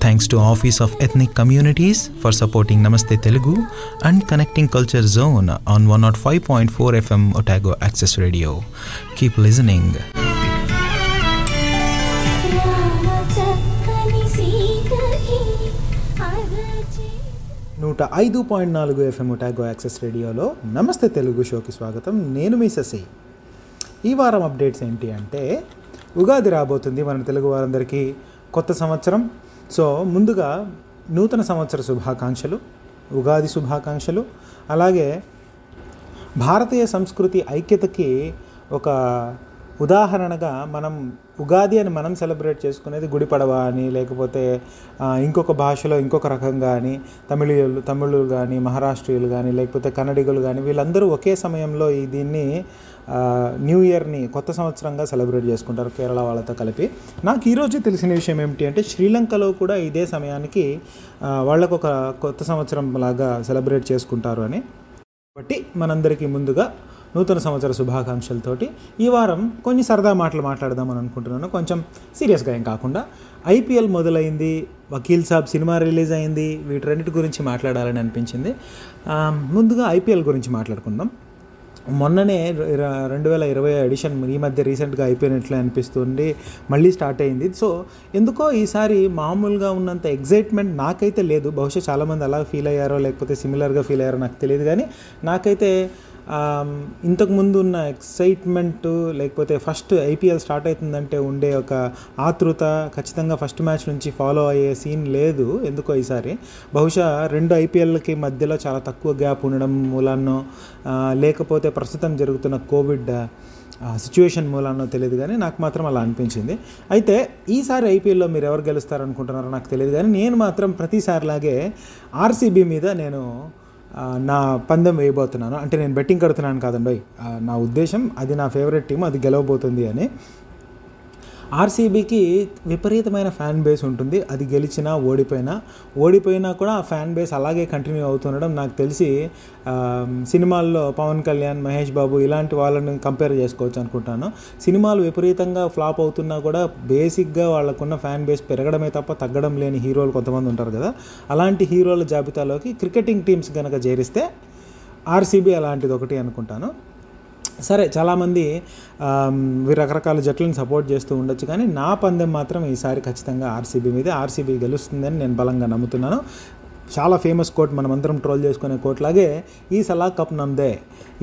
Thanks to office of ethnic communities for supporting Namaste Telugu and connecting culture zone on one nought five point four FM Otago access radio keep listening నూట ఐదు point నాలుగు FM Otago access రేడియోలో నమస్తే తెలుగు షోకి స్వాగతం. నేను మీ ససి ఈ వారం updates ఏంటి అంటే ఉగాది రాబోతుంది. మన తెలుగు వారందరికీ కొత్త సంవత్సరం సో ముందుగా నూతన సంవత్సర శుభాకాంక్షలు ఉగాది శుభాకాంక్షలు అలాగే భారతీయ సంస్కృతి ఐక్యతకి ఒక ఉదాహరణగా మనం ఉగాది అని మనం సెలబ్రేట్ చేసుకునేది గుడి పడవ అని లేకపోతే ఇంకొక భాషలో ఇంకొక రకంగా అని తమిళీయులు తమిళులు కానీ మహారాష్ట్రీయులు కానీ లేకపోతే కన్నడిగులు కానీ వీళ్ళందరూ ఒకే సమయంలో ఈ దీన్ని న్యూ ఇయర్ని కొత్త సంవత్సరంగా సెలబ్రేట్ చేసుకుంటారు కేరళ వాళ్ళతో కలిపి. నాకు ఈరోజు తెలిసిన విషయం ఏమిటి అంటే శ్రీలంకలో కూడా ఇదే సమయానికి వాళ్ళకు ఒక కొత్త సంవత్సరం లాగా సెలబ్రేట్ చేసుకుంటారు అని. కాబట్టి మనందరికీ ముందుగా నూతన సంవత్సర శుభాకాంక్షలతోటి ఈ వారం కొన్ని సరదా మాటలు మాట్లాడదామని అనుకుంటున్నాను. కొంచెం సీరియస్గా ఏం కాకుండా. ఐపీఎల్ మొదలైంది వకీల్ సాబ్ సినిమా రిలీజ్ అయింది వీటన్నిటి గురించి మాట్లాడాలని అనిపించింది. ముందుగా ఐపీఎల్ గురించి మాట్లాడుకుందాం. మొన్ననే రెండు వేల ఇరవై ఎడిషన్ ఈ మధ్య రీసెంట్గా అయిపోయినట్లు అనిపిస్తుంది. మళ్ళీ స్టార్ట్ అయింది. సో ఎందుకో ఈసారి మామూలుగా ఉన్నంత ఎగ్జైట్మెంట్ నాకైతే లేదు. బహుశా చాలామంది అలా ఫీల్ అయ్యారో లేకపోతే సిమిలర్గా ఫీల్ అయ్యారో నాకు తెలియదు. కానీ నాకైతే ఇంతకుముందు ఉన్న ఎక్సైట్మెంట్ లేకపోతే ఫస్ట్ ఐపీఎల్ స్టార్ట్ అవుతుందంటే ఉండే ఒక ఆతృత ఖచ్చితంగా ఫస్ట్ మ్యాచ్ నుంచి ఫాలో అయ్యే సీన్ లేదు ఎందుకో ఈసారి. బహుశా రెండు ఐపీఎల్కి మధ్యలో చాలా తక్కువ గ్యాప్ ఉండడం మూలాన్నో లేకపోతే ప్రస్తుతం జరుగుతున్న కోవిడ్ సిచ్యువేషన్ మూలానో తెలియదు కానీ నాకు మాత్రం అలా అనిపించింది. అయితే ఈసారి ఐపీఎల్లో మీరు ఎవరు గెలుస్తారనుకుంటున్నారో నాకు తెలియదు కానీ నేను మాత్రం ప్రతిసారిలాగే ఆర్సీబీ మీద నేను నా పందెం వేయబోతున్నాను. అంటే నేను బెట్టింగ్ కడుతున్నాను కాదండి. నా ఉద్దేశం అది నా ఫేవరెట్ టీం అది గెలవబోతుంది అని. ఆర్సీబీకి విపరీతమైన ఫ్యాన్ బేస్ ఉంటుంది. అది గెలిచినా ఓడిపోయినా. ఓడిపోయినా కూడా ఆ ఫ్యాన్ బేస్ అలాగే కంటిన్యూ అవుతుండడం నాకు తెలిసి సినిమాల్లో పవన్ కళ్యాణ్ మహేష్ బాబు ఇలాంటి వాళ్ళని కంపేర్ చేసుకోవచ్చు అనుకుంటాను. సినిమాలు విపరీతంగా ఫ్లాప్ అవుతున్నా కూడా బేసిక్గా వాళ్ళకున్న ఫ్యాన్ బేస్ పెరగడమే తప్ప తగ్గడం లేని హీరోలు కొంతమంది ఉంటారు కదా. అలాంటి హీరోల జాబితాలోకి క్రికెటింగ్ టీమ్స్ కనుక చేరిస్తే ఆర్సీబీ అలాంటిది ఒకటి అనుకుంటాను. సరే చాలామంది రకరకాల జట్లను సపోర్ట్ చేస్తూ ఉండొచ్చు కానీ నా పందెం మాత్రం ఈసారి ఖచ్చితంగా ఆర్సీబీ మీద ఆర్సీబీ గెలుస్తుందని నేను బలంగా నమ్ముతున్నాను. చాలా ఫేమస్ కోట్ మనం అందరం ట్రోల్ చేసుకునే కోట్ లాగే ఈ సలా కప్ నమ్దే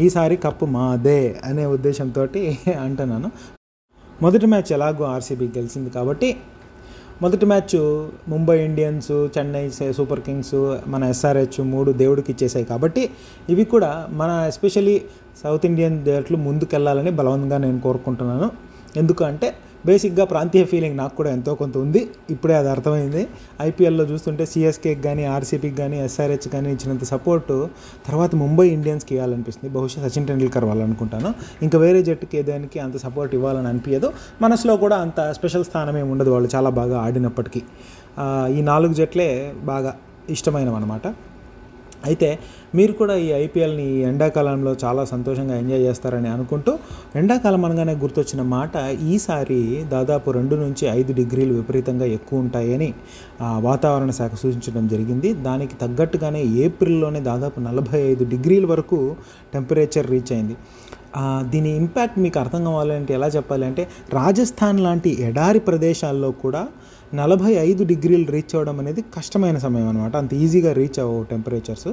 ఈసారి కప్పు మాదే అనే ఉద్దేశంతో అంటున్నాను. మొదటి మ్యాచ్ ఎలాగో ఆర్సీబీ గెలిచింది కాబట్టి మొదటి match Mumbai Indians Chennai Super Kings మన ఎస్ఆర్హెచ్ మూడు దేవుడికి ఇచ్చేసాయి కాబట్టి ఇవి కూడా మన ఎస్పెషలీ సౌత్ ఇండియన్ జట్లు ముందుకెళ్ళాలని బలవంతంగా నేను కోరుకుంటున్నాను. ఎందుకంటే బేసిక్గా ప్రాంతీయ ఫీలింగ్ నాకు కూడా ఎంతో కొంత ఉంది. ఇప్పుడే అది అర్థమైంది. ఐపీఎల్లో చూస్తుంటే సిఎస్కేకి కానీ ఆర్సీపీకి కానీ ఎస్ఆర్హెచ్ కానీ ఇచ్చినంత సపోర్టు తర్వాత ముంబై ఇండియన్స్కి ఇవ్వాలనిపిస్తుంది. బహుశా సచిన్ టెండూల్కర్ వాళ్ళు అనుకుంటాను ఇంకా వేరే జట్టుకి ఏదానికి అంత సపోర్ట్ ఇవ్వాలని అనిపించదు మనసులో కూడా అంత స్పెషల్ స్థానం ఏమి ఉండదు. వాళ్ళు చాలా బాగా ఆడినప్పటికీ. ఈ నాలుగు జట్లే బాగా ఇష్టమైనవి అనమాట అయితే మీరు కూడా ఈ ఐపీఎల్ని ఎండాకాలంలో చాలా సంతోషంగా ఎంజాయ్ చేస్తారని అనుకుంటూ ఎండాకాలం అనగానే గుర్తొచ్చిన మాట ఈసారి దాదాపు రెండు నుంచి ఐదు డిగ్రీలు విపరీతంగా ఎక్కువ ఉంటాయని ఆ, వాతావరణ శాఖ సూచించడం జరిగింది. దానికి తగ్గట్టుగానే ఏప్రిల్లోనే దాదాపు నలభై ఐదు డిగ్రీల వరకు టెంపరేచర్ రీచ్ అయింది. దీని ఇంపాక్ట్ మీకు అర్థం కావాలంటే ఎలా చెప్పాలి అంటే రాజస్థాన్ లాంటి ఎడారి ప్రదేశాల్లో కూడా నలభై ఐదు డిగ్రీలు రీచ్ అవ్వడం అనేది కష్టమైన సమయం అనమాట అంత ఈజీగా రీచ్ అవ్వవు టెంపరేచర్స్.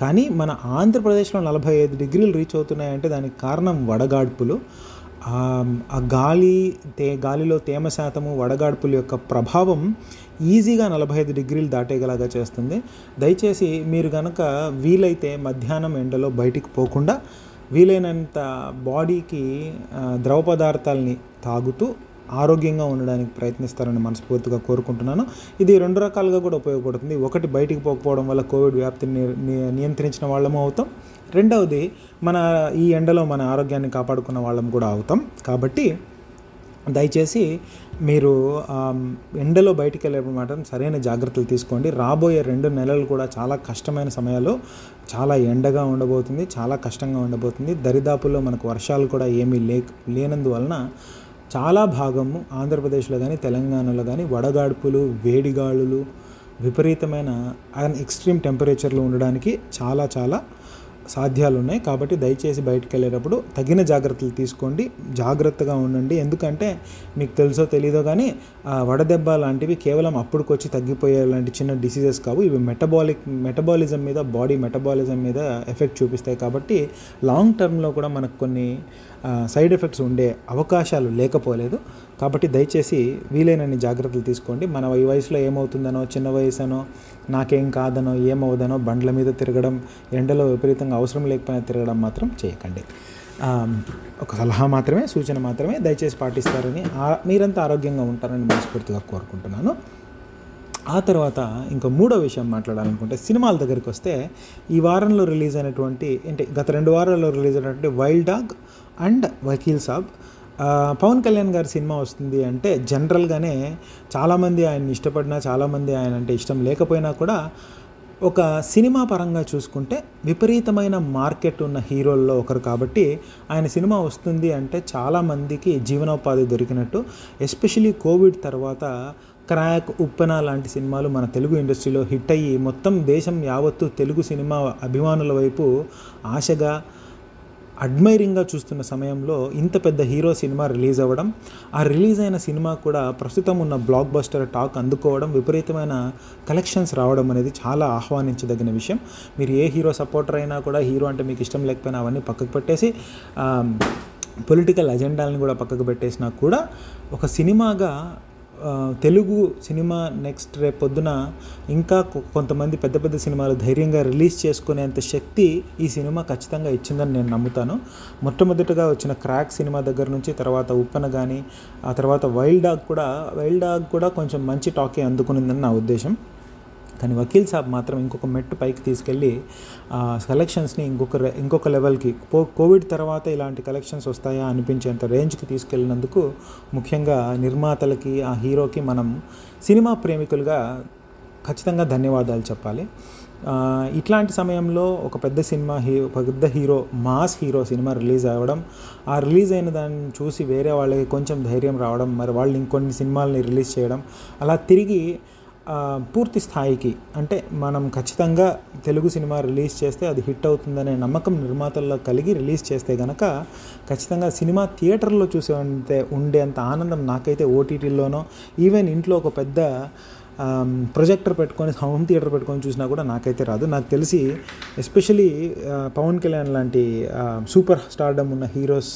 కానీ మన ఆంధ్రప్రదేశ్లో నలభై ఐదు డిగ్రీలు రీచ్ అవుతున్నాయంటే దానికి కారణం వడగాడ్పులు. ఆ గాలి తే గాలిలో తేమ శాతము వడగాడ్పుల యొక్క ప్రభావం ఈజీగా నలభై ఐదు డిగ్రీలు దాటేగలాగా చేస్తుంది. దయచేసి మీరు కనుక వీలైతే మధ్యాహ్నం ఎండలో బయటికి పోకుండా వీలైనంత బాడీకి ద్రవ పదార్థాలని తాగుతూ ఆరోగ్యంగా ఉండడానికి ప్రయత్నిస్తారని మనస్ఫూర్తిగా కోరుకుంటున్నాను. ఇది రెండు రకాలుగా కూడా ఉపయోగపడుతుంది. ఒకటి బయటికి పోకపోవడం వల్ల కోవిడ్ వ్యాప్తిని నియంత్రించిన వాళ్ళము అవుతాం. రెండవది మన ఈ ఎండలో మన ఆరోగ్యాన్ని కాపాడుకున్న వాళ్ళం కూడా అవుతాం. కాబట్టి దయచేసి మీరు ఎండలో బయటికి వెళ్ళేప్పుడు మాత్రం సరైన జాగ్రత్తలు తీసుకోండి. రాబోయే రెండు నెలలు కూడా చాలా కష్టమైన సమయాలు చాలా ఎండగా ఉండబోతుంది చాలా కష్టంగా ఉండబోతుంది. దరిదాపుల్లో మనకు వర్షాలు కూడా ఏమీ లే లేనందువలన చాలా భాగము ఆంధ్రప్రదేశ్లో కానీ తెలంగాణలో కానీ వడగాడ్పులు వేడిగాలులు విపరీతమైన అండ్ ఎక్స్ట్రీమ్ టెంపరేచర్లు ఉండడానికి చాలా చాలా సాధ్యాలు ఉన్నాయి కాబట్టి దయచేసి బయటికి వెళ్ళేటప్పుడు తగిన జాగ్రత్తలు తీసుకోండి. జాగ్రత్తగా ఉండండి. ఎందుకంటే మీకు తెలుసో తెలీదో కానీ వడదెబ్బ లాంటివి కేవలం అప్పుడుకొచ్చి తగ్గిపోయే లాంటి చిన్న డిసీజెస్ కావు. ఇవి మెటబాలిక్ మెటబాలిజం మీద బాడీ మెటబాలిజం మీద ఎఫెక్ట్ చూపిస్తాయి. కాబట్టి లాంగ్ టర్మ్లో కూడా మనకు కొన్ని సైడ్ ఎఫెక్ట్స్ ఉండే అవకాశాలు లేకపోలేదు. కాబట్టి దయచేసి వీలైనన్ని జాగ్రత్తలు తీసుకోండి. మన ఈ వయసులో ఏమవుతుందనో చిన్న వయసునో నాకేం కాదనో ఏమవుదనో బండ్ల మీద తిరగడం ఎండలో విపరీతంగా అవసరం లేకపోయినా తిరగడం మాత్రం చేయకండి. ఒక సలహా మాత్రమే సూచన మాత్రమే దయచేసి పాటిస్తారని మీరంతా ఆరోగ్యంగా ఉంటారని మనస్ఫూర్తిగా కోరుకుంటున్నాను. ఆ తర్వాత ఇంకా మూడో విషయం మాట్లాడాలనుకుంటే సినిమాల దగ్గరికి వస్తే ఈ వారంలో రిలీజ్ అయినటువంటి అంటే గత రెండు వారాల్లో రిలీజ్ అయినటువంటి Wild Dog and Vakeel Saab Pawan Kalyan గారి సినిమా వస్తుంది అంటే జనరల్గానే చాలామంది ఆయన్ని ఇష్టపడినా చాలామంది ఆయన అంటే ఇష్టం లేకపోయినా కూడా ఒక సినిమా పరంగా చూసుకుంటే విపరీతమైన మార్కెట్ ఉన్న హీరోల్లో ఒకరు కాబట్టి ఆయన సినిమా వస్తుంది అంటే చాలామందికి జీవనోపాధి దొరికినట్టు ఎస్పెషలీ కోవిడ్ తర్వాత క్రాక్ ఉప్పెన లాంటి సినిమాలు మన తెలుగు ఇండస్ట్రీలో హిట్ అయ్యి మొత్తం దేశం యావత్తు తెలుగు సినిమా అభిమానుల వైపు ఆశగా అడ్మైరింగ్గా చూస్తున్న సమయంలో ఇంత పెద్ద హీరో సినిమా రిలీజ్ అవ్వడం ఆ రిలీజ్ అయిన సినిమా కూడా ప్రస్తుతం ఉన్న బ్లాక్ బస్టర్ టాక్ అందుకోవడం విపరీతమైన కలెక్షన్స్ రావడం అనేది చాలా ఆహ్వానించదగిన విషయం. మీరు ఏ హీరో సపోర్టర్ అయినా కూడా హీరో అంటే మీకు ఇష్టం లేకపోయినా అవన్నీ పక్కకు పెట్టేసి పొలిటికల్ అజెండాలను కూడా పక్కకు పెట్టేసినా కూడా ఒక సినిమాగా తెలుగు సినిమా నెక్స్ట్ రేపు పొద్దున ఇంకా కొంతమంది పెద్ద పెద్ద సినిమాలు ధైర్యంగా రిలీజ్ చేసుకునేంత శక్తి ఈ సినిమా ఖచ్చితంగా ఇచ్చిందని నేను నమ్ముతాను. మొట్టమొదటిగా వచ్చిన క్రాక్ సినిమా దగ్గర నుంచి తర్వాత ఉప్పన కానీ ఆ తర్వాత వైల్డ్ డాగ్ కూడా వైల్డ్ డాగ్ కూడా కొంచెం మంచి టాకే అందుకునిందని నా ఉద్దేశం. కానీ వకీల్ సాబ్ మాత్రం ఇంకొక మెట్టు పైకి తీసుకెళ్ళి ఆ కలెక్షన్స్ని ఇంకొక ఇంకొక లెవెల్కి పో కోవిడ్ తర్వాత ఇలాంటి కలెక్షన్స్ వస్తాయా అనిపించేంత రేంజ్కి తీసుకెళ్ళినందుకు ముఖ్యంగా నిర్మాతలకి ఆ హీరోకి మనం సినిమా ప్రేమికులుగా ఖచ్చితంగా ధన్యవాదాలు చెప్పాలి. ఇట్లాంటి సమయంలో ఒక పెద్ద సినిమా హీ ఒక పెద్ద hero mass hero cinema release అవ్వడం ఆ రిలీజ్ అయిన దాన్ని చూసి వేరే వాళ్ళకి కొంచెం ధైర్యం రావడం మరి వాళ్ళు ఇంకొన్ని సినిమాలని రిలీజ్ చేయడం అలా తిరిగి పూర్తి స్థాయికి అంటే మనం ఖచ్చితంగా తెలుగు సినిమా రిలీజ్ చేస్తే అది హిట్ అవుతుందనే నమ్మకం నిర్మాతల్లో కలిగి రిలీజ్ చేస్తే గనక ఖచ్చితంగా సినిమా థియేటర్లో చూసే ఉండేంత ఆనందం నాకైతే ఓటీటీలోనో ఈవెన్ ఇంట్లో ఒక పెద్ద ప్రొజెక్టర్ పెట్టుకొని హోమ్ థియేటర్ పెట్టుకొని చూసినా కూడా నాకైతే రాదు. నాకు తెలిసి ఎస్పెషలీ పవన్ కళ్యాణ్ లాంటి సూపర్ స్టార్డమ్ ఉన్న హీరోస్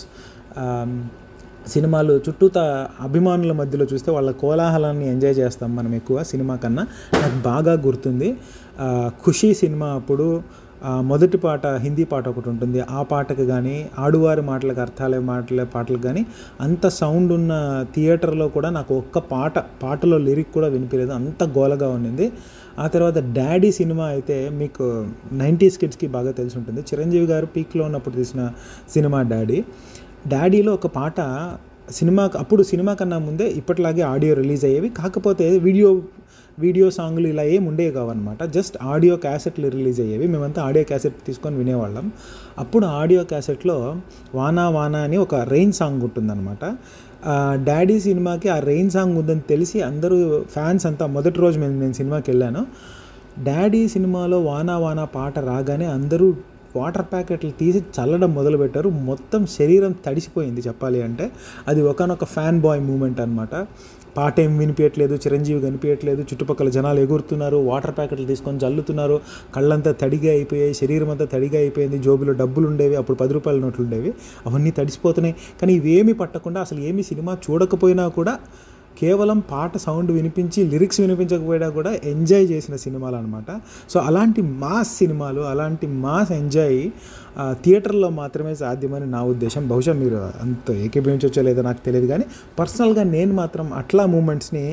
సినిమాలు చుట్టూత అభిమానుల మధ్యలో చూస్తే వాళ్ళ కోలాహలాన్ని ఎంజాయ్ చేస్తాం మనం ఎక్కువ సినిమా కన్నా. నాకు బాగా గుర్తుంది ఖుషీ సినిమా అప్పుడు మొదటి పాట హిందీ పాట ఒకటి ఉంటుంది. ఆ పాటకు కానీ ఆడువారి మాటలకు అర్థాలే మాటలే పాటలకు కానీ అంత సౌండ్ ఉన్న థియేటర్లో కూడా నాకు ఒక్క పాట పాటలో లిరిక్ కూడా వినిపించలేదు అంత గోలగా ఉండింది. ఆ తర్వాత డాడీ సినిమా అయితే మీకు నైంటీస్ కిడ్స్కి బాగా తెలిసి ఉంటుంది. చిరంజీవి గారు పీక్లో ఉన్నప్పుడు తీసిన సినిమా డాడీ. డాడీలో ఒక పాట సినిమా అప్పుడు సినిమా కన్నా ముందే ఇప్పటిలాగే ఆడియో రిలీజ్ అయ్యేవి. కాకపోతే వీడియో వీడియో సాంగ్లు ఇలా ఏం ఉండేవి కావన్నమాట. జస్ట్ ఆడియో క్యాసెట్లు రిలీజ్ అయ్యేవి. మేమంతా ఆడియో క్యాసెట్ తీసుకొని వినేవాళ్ళం. అప్పుడు ఆడియో క్యాసెట్లో వానా వానా అని ఒక రెయిన్ సాంగ్ ఉంటుందన్నమాట. డాడీ సినిమాకి ఆ రెయిన్ సాంగ్ ఉందని తెలిసి అందరూ ఫ్యాన్స్ అంతా మొదటి రోజు నేను నేను సినిమాకి వెళ్ళాను. డాడీ సినిమాలో వానా వానా పాట రాగానే అందరూ వాటర్ ప్యాకెట్లు తీసి చల్లడం మొదలుపెట్టారు. మొత్తం శరీరం తడిసిపోయింది చెప్పాలి అంటే. అది ఒకనొక ఫ్యాన్ బాయ్ మూమెంట్ అనమాట పాట ఏం వినిపించట్లేదు చిరంజీవి కనిపించట్లేదు చుట్టుపక్కల జనాలు ఎగురుతున్నారు వాటర్ ప్యాకెట్లు తీసుకొని జల్లుతున్నారు కళ్ళంతా తడిగా అయిపోయాయి శరీరం అంతా తడిగా అయిపోయింది జోబులో డబ్బులు ఉండేవి అప్పుడు పది రూపాయల నోట్లు ఉండేవి అవన్నీ తడిసిపోతున్నాయి. కానీ ఇవేమీ పట్టకుండా అసలు ఏమీ సినిమా చూడకపోయినా కూడా కేవలం పాట సౌండ్ వినిపించి లిరిక్స్ వినిపించకపోయినా కూడా ఎంజాయ్ చేసిన సినిమాలు అనమాట సో అలాంటి మాస్ సినిమాలు అలాంటి మాస్ ఎంజాయ్ థియేటర్లో మాత్రమే సాధ్యమని నా ఉద్దేశం. బహుశా మీరు అంత ఏకీభవించవచ్చో లేదో నాకు తెలియదు కానీ పర్సనల్గా నేను మాత్రం అట్లా మూమెంట్స్ని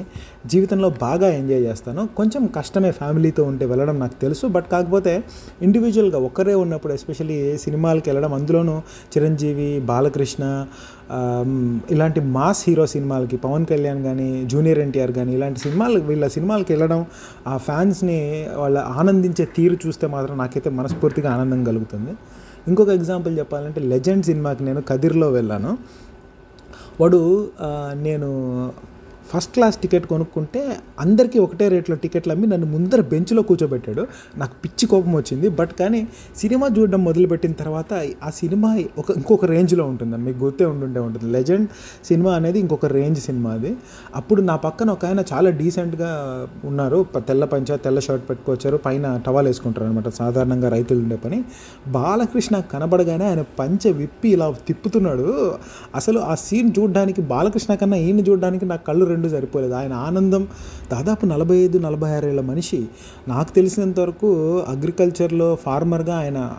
జీవితంలో బాగా ఎంజాయ్ చేస్తాను. కొంచెం కష్టమే ఫ్యామిలీతో ఉంటే వెళ్ళడం నాకు తెలుసు. బట్ కాకపోతే ఇండివిజువల్గా ఒక్కరే ఉన్నప్పుడు ఎస్పెషల్లీ సినిమాలకు వెళ్ళడం అందులోనూ చిరంజీవి బాలకృష్ణ ఇలాంటి మాస్ హీరో సినిమాలకి పవన్ కళ్యాణ్ కానీ జూనియర్ ఎన్టీఆర్ కానీ ఇలాంటి సినిమాలు వీళ్ళ సినిమాలకు వెళ్ళడం ఆ ఫ్యాన్స్ని వాళ్ళ ఆనందించే తీరు చూస్తే మాత్రం నాకైతే మనస్ఫూర్తిగా ఆనందం కలుగుతుంది. ఇంకొక ఎగ్జాంపుల్ చెప్పాలంటే లెజెండ్ సినిమాకి నేను కదిర్లో వెళ్ళాను. వాడు నేను ఫస్ట్ క్లాస్ టికెట్ కొనుక్కుంటే అందరికీ ఒకటే రేట్లో టికెట్లు అమ్మి నన్ను ముందర బెంచ్లో కూర్చోబెట్టాడు. నాకు పిచ్చి కోపం వచ్చింది. బట్ కానీ సినిమా చూడడం మొదలుపెట్టిన తర్వాత ఆ సినిమా ఒక ఇంకొక రేంజ్లో ఉంటుంది మీకు గుర్తే ఉంటుండే ఉంటుంది. లెజెండ్ సినిమా అనేది ఇంకొక రేంజ్ సినిమా అది. అప్పుడు నా పక్కన ఒక ఆయన చాలా డీసెంట్గా ఉన్నారు. తెల్ల పంచ తెల్ల షర్ట్ పెట్టుకొచ్చారు. పైన టవాల్ వేసుకుంటారు అనమాట సాధారణంగా రైతులు ఉండే పని. బాలకృష్ణ కనబడగానే ఆయన పంచ విప్పి ఇలా తిప్పుతున్నాడు. అసలు ఆ సీన్ చూడడానికి బాలకృష్ణ కన్నా ఈయన చూడడానికి నా కళ్ళు రెండు సరిపోలేదు. ఆయన ఆనందం దాదాపు నలభై ఐదు నలభై ఆరు ఏళ్ళ మనిషి. నాకు తెలిసినంత వరకు అగ్రికల్చర్లో ఫార్మర్గా ఆయన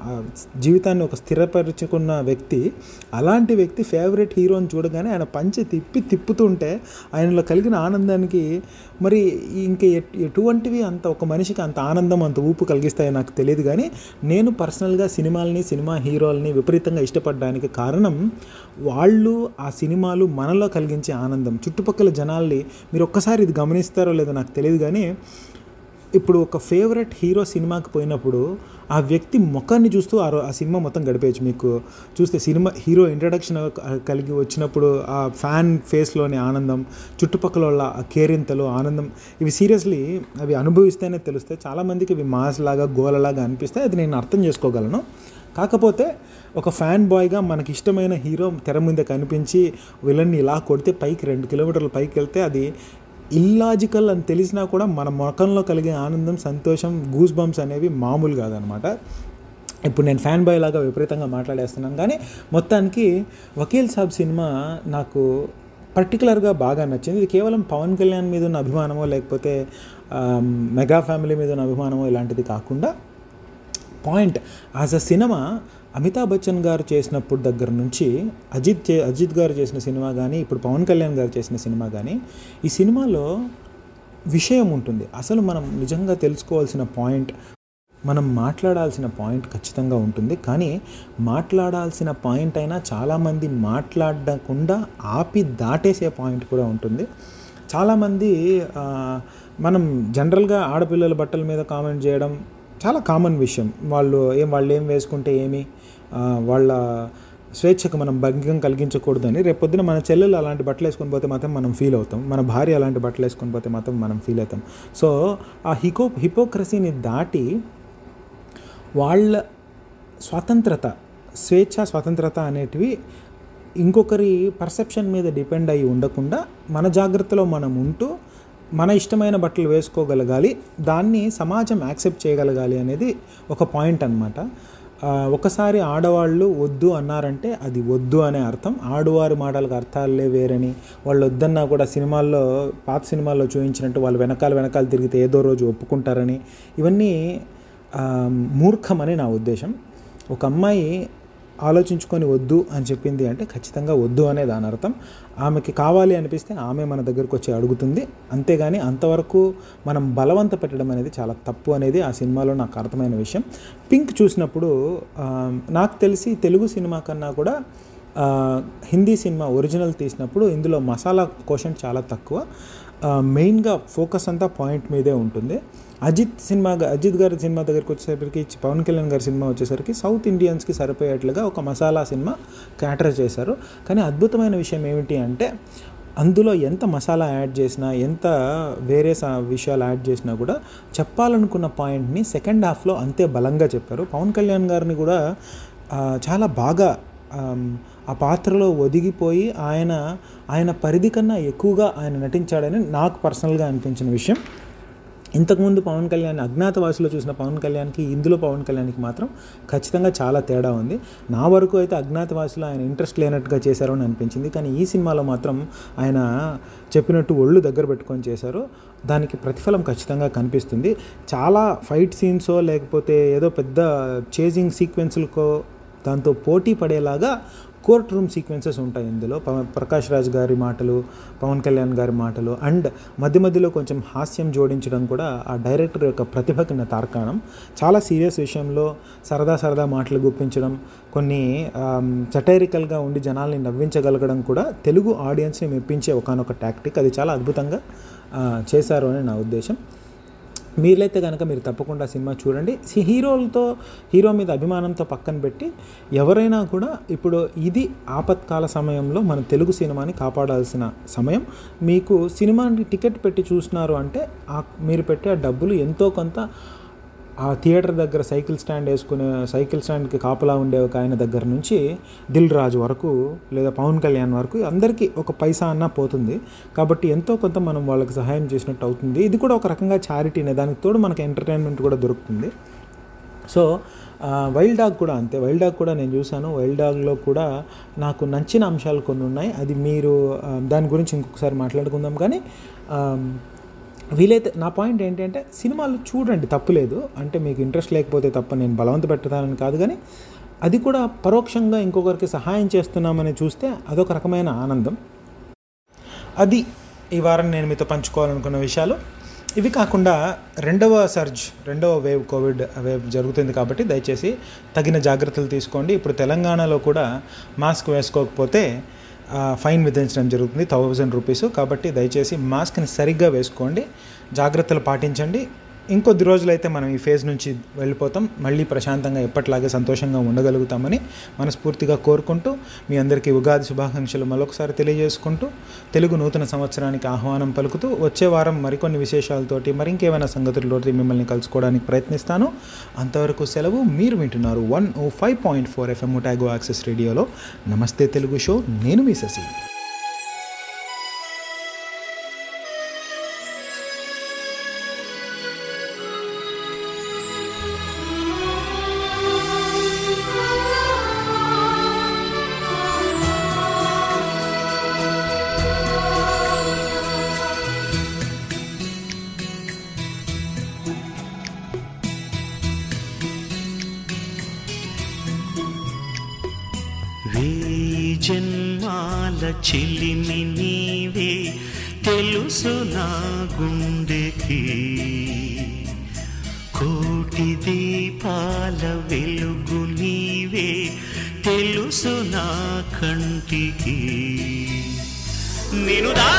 జీవితాన్ని ఒక స్థిరపరుచుకున్న వ్యక్తి. అలాంటి వ్యక్తి ఫేవరెట్ హీరోని చూడగానే ఆయన పంచి తిప్పి తిప్పుతుంటే ఆయనలో కలిగిన ఆనందానికి మరి ఇంక ఎటువంటివి అంత ఒక మనిషికి అంత ఆనందం అంత ఊపు కలిగిస్తాయో నాకు తెలియదు కానీ నేను పర్సనల్గా సినిమాల్ని సినిమా హీరోల్ని విపరీతంగా ఇష్టపడడానికి కారణం వాళ్ళు ఆ సినిమాలు మనలో కలిగించే ఆనందం. చుట్టుపక్కల జనాల్ని మీరు ఒక్కసారి ఇది గమనిస్తారో లేదో నాకు తెలియదు కానీ ఇప్పుడు ఒక ఫేవరెట్ హీరో సినిమాకి పోయినప్పుడు ఆ వ్యక్తి ముఖాన్ని చూస్తూ ఆ ఆ సినిమా మొత్తం గడిపేయచ్చు మీకు. చూస్తే సినిమా హీరో ఇంట్రడక్షన్ కలిగి వచ్చినప్పుడు ఆ ఫ్యాన్ ఫేస్లోని ఆనందం చుట్టుపక్కల వాళ్ళ ఆ కేరింతలు ఆనందం ఇవి సీరియస్లీ అవి అనుభవిస్తేనే తెలుస్తాయి. చాలామందికి ఇవి మాస్ లాగా గోలలాగా అనిపిస్తాయి. అది నేను అర్థం చేసుకోగలను. కాకపోతే ఒక ఫ్యాన్ బాయ్గా మనకి ఇష్టమైన హీరో తెర ముందే కనిపించి విలన్ని ఇలా కొడితే పైకి రెండు కిలోమీటర్ల పైకి వెళ్తే అది ఇల్లాజికల్ అని తెలిసినా కూడా మన ముఖంలో కలిగే ఆనందం సంతోషం గూస్ బంప్స్ అనేవి మామూలు కాదనమాట. ఇప్పుడు నేను ఫ్యాన్ బాయ్ లాగా విపరీతంగా మాట్లాడేస్తున్నాను కానీ మొత్తానికి వకీల్ సాబ్ సినిమా నాకు పర్టికులర్గా బాగా నచ్చింది. ఇది కేవలం పవన్ కళ్యాణ్ మీద ఉన్న అభిమానమో లేకపోతే మెగా ఫ్యామిలీ మీద ఉన్న అభిమానమో ఇలాంటిది కాకుండా point. As a cinema Amitabh Bachchan garu చేసినప్పుడు దగ్గర నుంచి అజిత్ చే అజిత్ గారు చేసిన సినిమా కానీ ఇప్పుడు పవన్ కళ్యాణ్ గారు చేసిన సినిమా కానీ ఈ సినిమాలో విషయం ఉంటుంది. అసలు మనం నిజంగా తెలుసుకోవాల్సిన పాయింట్ మనం మాట్లాడాల్సిన పాయింట్ ఖచ్చితంగా ఉంటుంది. కానీ మాట్లాడాల్సిన పాయింట్ అయినా చాలామంది మాట్లాడకుండా ఆపి దాటేసే పాయింట్ కూడా ఉంటుంది. చాలామంది మనం జనరల్గా ఆడపిల్లల బట్టల మీద కామెంట్ చేయడం చాలా కామన్ విషయం. వాళ్ళు ఏం వాళ్ళు ఏం వేసుకుంటే ఏమి? వాళ్ళ స్వేచ్ఛకు మనం భంగం కలిగించకూడదని రేపొద్దున మన చెల్లెలు అలాంటి బట్టలు వేసుకొని పోతే మాత్రం మనం ఫీల్ అవుతాం. మన భార్య అలాంటి బట్టలు వేసుకొని పోతే మాత్రం మనం ఫీల్ అవుతాం. సో ఆ హికో హిపోక్రసీని దాటి వాళ్ళ స్వతంత్రత స్వేచ్ఛ స్వతంత్రత అనేటివి ఇంకొకరి పర్సెప్షన్ మీద డిపెండ్ అయ్యి ఉండకుండా మన జాగ్రత్తలో మనం ఉంటూ మన ఇష్టమైన బట్టలు వేసుకోగలగాలి. దాన్ని సమాజం యాక్సెప్ట్ చేయగలగాలి అనేది ఒక పాయింట్ అనమాట ఒకసారి ఆడవాళ్ళు వద్దు అన్నారంటే అది వద్దు అనే అర్థం. ఆడవారి మాటలకు అర్థాలే వేరని వాళ్ళు వద్దన్నా కూడా సినిమాల్లో పాత సినిమాల్లో చూపించినట్టు వాళ్ళు వెనకాల వెనకాల తిరిగితే ఏదో రోజు ఒప్పుకుంటారని. ఇవన్నీ మూర్ఖమని నా ఉద్దేశం. ఒక అమ్మాయి ఆలోచించుకొని వద్దు అని చెప్పింది అంటే ఖచ్చితంగా వద్దు అనే దాని అర్థం. ఆమెకి కావాలి అనిపిస్తే ఆమె మన దగ్గరకు వచ్చి అడుగుతుంది. అంతేగాని అంతవరకు మనం బలవంత పెట్టడం అనేది చాలా తప్పు అనేది ఆ సినిమాలో నాకు అర్థమైన విషయం. పింక్ చూసినప్పుడు నాకు తెలిసి తెలుగు సినిమా కన్నా కూడా హిందీ సినిమా ఒరిజినల్ తీసినప్పుడు ఇందులో మసాలా కోషన్ చాలా తక్కువ. మెయిన్గా ఫోకస్ అంతా పాయింట్ మీదే ఉంటుంది. అజిత్ సినిమా అజిత్ గారి సినిమా దగ్గరికి వచ్చేసరికి పవన్ కళ్యాణ్ గారి సినిమా వచ్చేసరికి సౌత్ ఇండియన్స్కి సరిపోయేట్లుగా ఒక మసాలా సినిమా క్యాటర్ చేశారు. కానీ అద్భుతమైన విషయం ఏమిటి అంటే అందులో ఎంత మసాలా యాడ్ చేసినా ఎంత వేరే విషయాలు యాడ్ చేసినా కూడా చెప్పాలనుకున్న పాయింట్ని సెకండ్ హాఫ్లో అంతే బలంగా చెప్పారు. పవన్ కళ్యాణ్ గారిని కూడా చాలా బాగా ఆ పాత్రలో ఒదిగిపోయి ఆయన ఆయన పరిధి కన్నా ఎక్కువగా ఆయన నటించాడని నాకు పర్సనల్గా అనిపించిన విషయం. ఇంతకుముందు పవన్ కళ్యాణ్ అజ్ఞాతవాసిలో చూసిన పవన్ కళ్యాణ్కి ఇందులో పవన్ కళ్యాణ్కి మాత్రం ఖచ్చితంగా చాలా తేడా ఉంది. నా వరకు అయితే అజ్ఞాతవాసిలో ఆయన ఇంట్రెస్ట్ లేనట్టుగా చేశారు అని అనిపించింది. కానీ ఈ సినిమాలో మాత్రం ఆయన చెప్పినట్టు ఒళ్ళు దగ్గర పెట్టుకొని చేశారు. దానికి ప్రతిఫలం ఖచ్చితంగా కనిపిస్తుంది. చాలా ఫైట్ సీన్సో లేకపోతే ఏదో పెద్ద చేజింగ్ సీక్వెన్స్లకో దాంతో పోటీ పడేలాగా కోర్ట్ రూమ్ సీక్వెన్సెస్ ఉంటాయి ఇందులో. ప్రకాష్ రాజ్ గారి మాటలు పవన్ కళ్యాణ్ గారి మాటలు అండ్ మధ్య మధ్యలో కొంచెం హాస్యం జోడించడం కూడా ఆ డైరెక్టర్ యొక్క ప్రతిభకిన తార్కాణం. చాలా సీరియస్ విషయంలో సరదా సరదా మాటలు గుప్పించడం కొన్ని సటైరికల్గా ఉండి జనాల్ని నవ్వించగలగడం కూడా తెలుగు ఆడియన్స్ని మెప్పించే ఒకనొక టాక్టిక్ అది చాలా అద్భుతంగా చేశారు అని నా ఉద్దేశం. మీరైతే కనుక మీరు తప్పకుండా సినిమా చూడండి. హీరోలతో హీరో మీద అభిమానంతో పక్కన పెట్టి ఎవరైనా కూడా ఇప్పుడు ఇది ఆపత్కాల సమయంలో మన తెలుగు సినిమాని కాపాడాల్సిన సమయం. మీకు సినిమాని టికెట్ పెట్టి చూసినారు అంటే ఆ మీరు పెట్టే ఆ డబ్బులు ఎంతో కొంత ఆ థియేటర్ దగ్గర సైకిల్ స్టాండ్ వేసుకునే సైకిల్ స్టాండ్కి కాపలా ఉండే ఒక ఆయన దగ్గర నుంచి దిల్ రాజు వరకు లేదా పవన్ కళ్యాణ్ వరకు అందరికీ ఒక పైసా అన్నా పోతుంది. కాబట్టి ఎంతో కొంత మనం వాళ్ళకి సహాయం చేసినట్టు అవుతుంది. ఇది కూడా ఒక రకంగా చారిటీనే దానికి తోడు మనకి ఎంటర్టైన్మెంట్ కూడా దొరుకుతుంది. సో వైల్డ్ డాగ్ కూడా అంతే. వైల్డ్ డాగ్ కూడా నేను చూశాను. వైల్డ్ డాగ్లో కూడా నాకు నచ్చిన అంశాలు కొన్ని ఉన్నాయి. అది మీరు దాని గురించి ఇంకొకసారి మాట్లాడుకుందాం. కానీ వీలైతే నా పాయింట్ ఏంటంటే సినిమాలు చూడండి తప్పులేదు అంటే మీకు ఇంట్రెస్ట్ లేకపోతే తప్ప నేను బలవంత పెట్టడాలని కాదు కానీ అది కూడా పరోక్షంగా ఇంకొకరికి సహాయం చేస్తున్నామని చూస్తే అదొక రకమైన ఆనందం. అది ఈ వారం నేను మీతో పంచుకోవాలనుకున్న విషయాలు. ఇవి కాకుండా రెండవ సర్జ్ రెండవ వేవ్ కోవిడ్ వేవ్ జరుగుతుంది కాబట్టి దయచేసి తగిన జాగ్రత్తలు తీసుకోండి. ఇప్పుడు తెలంగాణలో కూడా మాస్క్ వేసుకోకపోతే ఫైన్ విధించడం జరుగుతుంది థౌజండ్ రూపీస్. కాబట్టి దయచేసి మాస్క్ని సరిగ్గా వేసుకోండి. జాగ్రత్తలు పాటించండి. ఇంకొద్ది రోజులైతే మనం ఈ ఫేజ్ నుంచి వెళ్ళిపోతాం. మళ్ళీ ప్రశాంతంగా ఎప్పటిలాగే సంతోషంగా ఉండగలుగుతామని మనస్ఫూర్తిగా కోరుకుంటూ మీ అందరికీ ఉగాది శుభాకాంక్షలు మరొకసారి తెలియజేసుకుంటూ తెలుగు నూతన సంవత్సరానికి ఆహ్వానం పలుకుతూ వచ్చే వారం మరికొన్ని విశేషాలతోటి మరింకేమైనా సంగతులతోటి మిమ్మల్ని కలుసుకోవడానికి ప్రయత్నిస్తాను. అంతవరకు సెలవు మీరు వింటున్నారు one O five point four FM Otago access రేడియోలో. నమస్తే తెలుగు షో నేను మీ శశి. జన్మాల చెలిమి నీవే తెలుసు నా గుండెకి. కోటి దీపాల వెలుగు నీవే తెలుసు నా కంటికి. నేను రా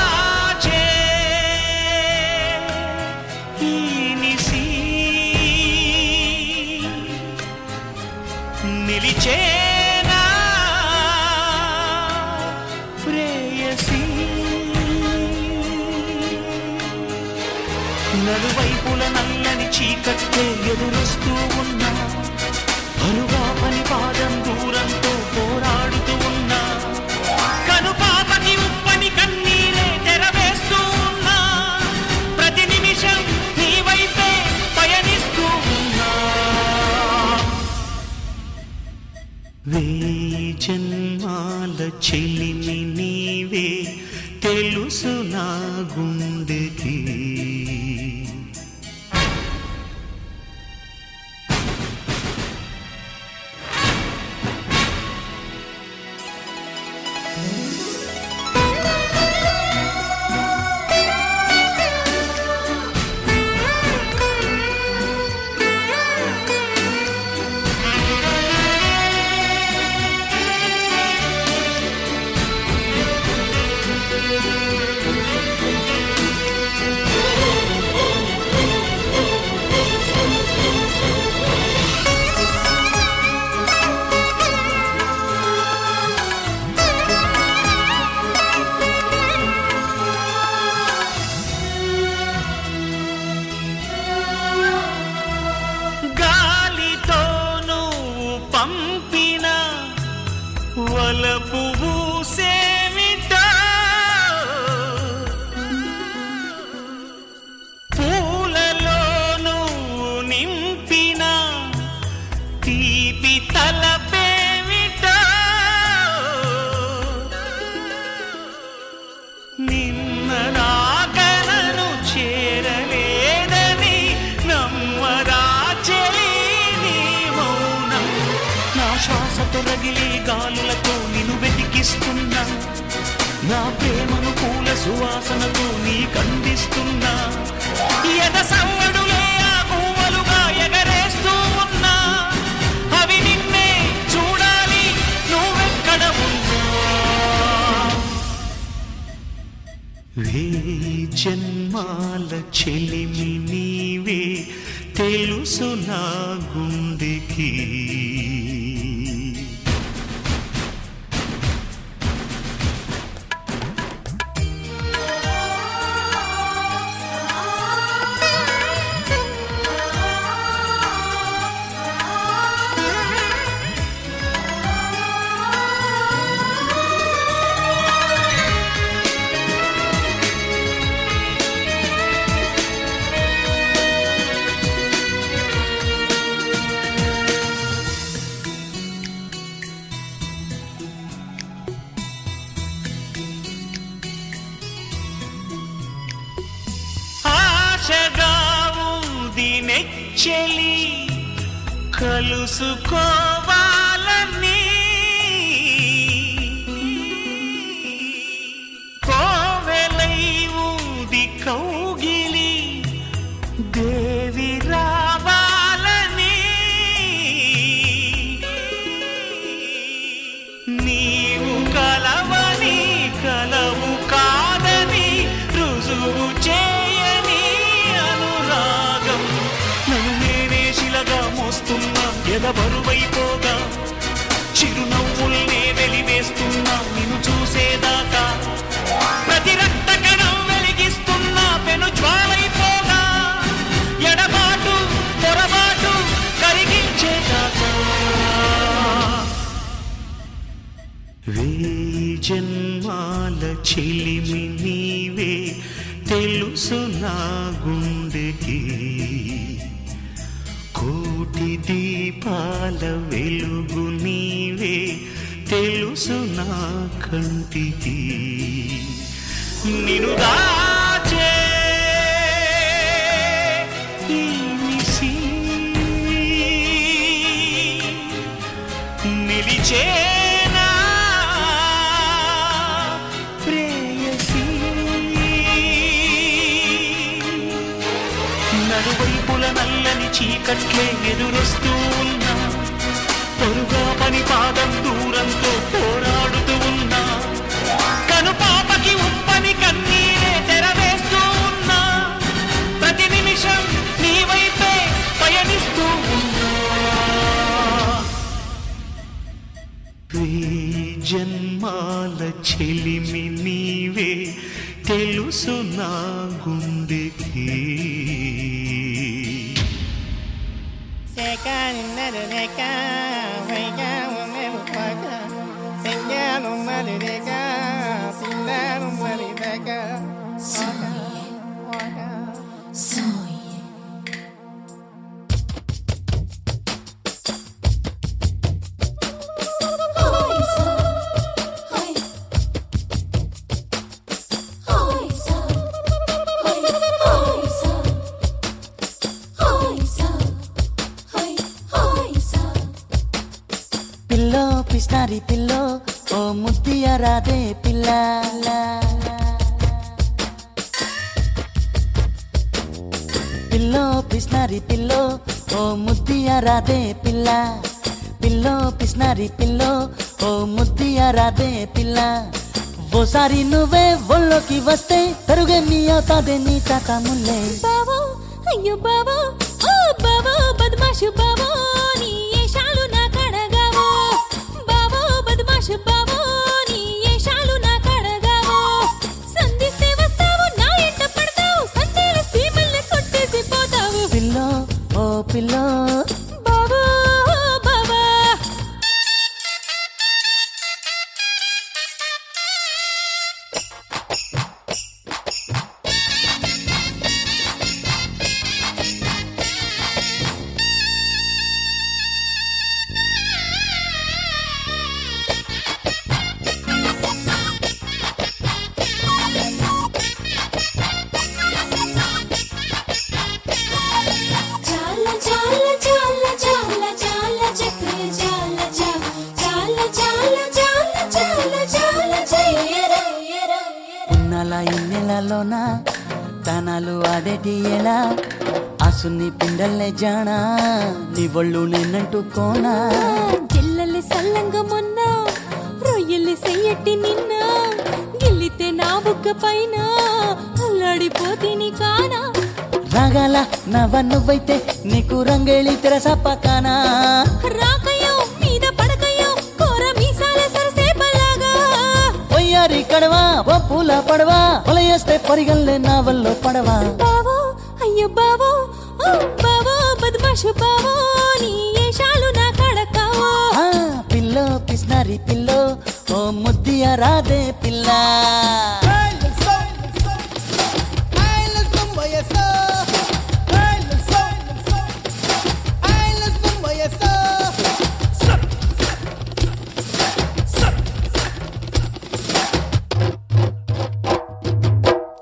జన్మాల చెలిమి నీవే తెలుసు నా గుండెకి. చెలి కలుసుకోవ చెలిమి నీవే తెలుసు నా గుండెకి. కోటి దీపాల వెలుగు నీవే తెలుసు నా కంటికి. నిరుగా Kaçak kenguru dostu చిన్నారి పిల్లో ఓ ముద్దియరాదే పిల్ల. పిల్లో పిస్నారి పిల్లో ఓ ముద్దియరాదే పిల్ల. పిల్లో పిస్నారి పిల్లో ఓ ముద్దియరాదే పిల్ల. ఓసారి నువ్వే ఒళ్ళోకి వస్తే తరుగే మీ అవుతాదే నీ తాత ముల్లే. బావో అయ్యో బావో ఓ బావో బద్మాషు బావో. నిన్నంటుకోనా జిల్లలి సల్లంగా మొన్న రొయ్యలి సెయ్యట్టి నిన్న గిల్లితే నా బుగ్గ పైన అల్లాడిపోతిని కానా? రాగాల నవ్వ నువ్వైతే నీకు రంగేళి తెరసప్పకానా రాకయో మీద పడకయో కోర మీసాల సరసేపలాగా పొయ్యారి కడవా ఓ పూల పడవా వలయేస్తే పరిగల్లే నా వల్లో పడవా? బావో అయ్యో బావో ఓ బావో బద్మాషు బావో నా పిల్లో పిస్నారి పిల్లో ఓ ముద్దియ రాదే పిల్ల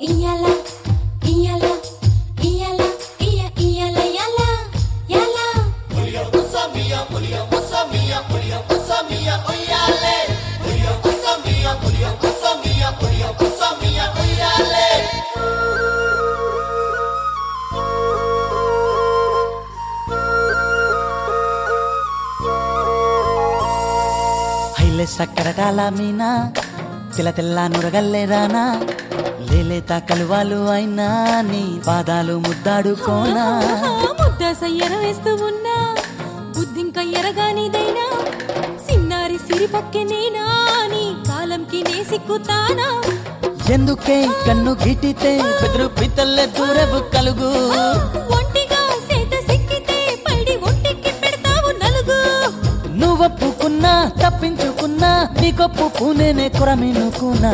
ఇయ్యాల ఇయ్యాల ఇయ్యాల ఇయ్య ఇయ్యాల యాల యాల హైలే సక్కరటాల మీనా? తెల్ల తెల్ల నురగల్లే రానా? లేలేత కలువాలు అయినా నీ పాదాలు ముద్దాడుకోనా? ముద్ద సయ్యర వేస్తూ ఉన్నా బుద్ధింక ఎరగానిదైనా సిన్నారి సిరిపక్కె నేనా? నీ కాలంకి నే సిక్కుతానా? ఎందుకే కన్ను గిటితే బెదురు పితల్లే దూరవు కలుగు? తప్పించుకున్నా నీ గొప్పు పూనేనే కొరమినుకున్నా.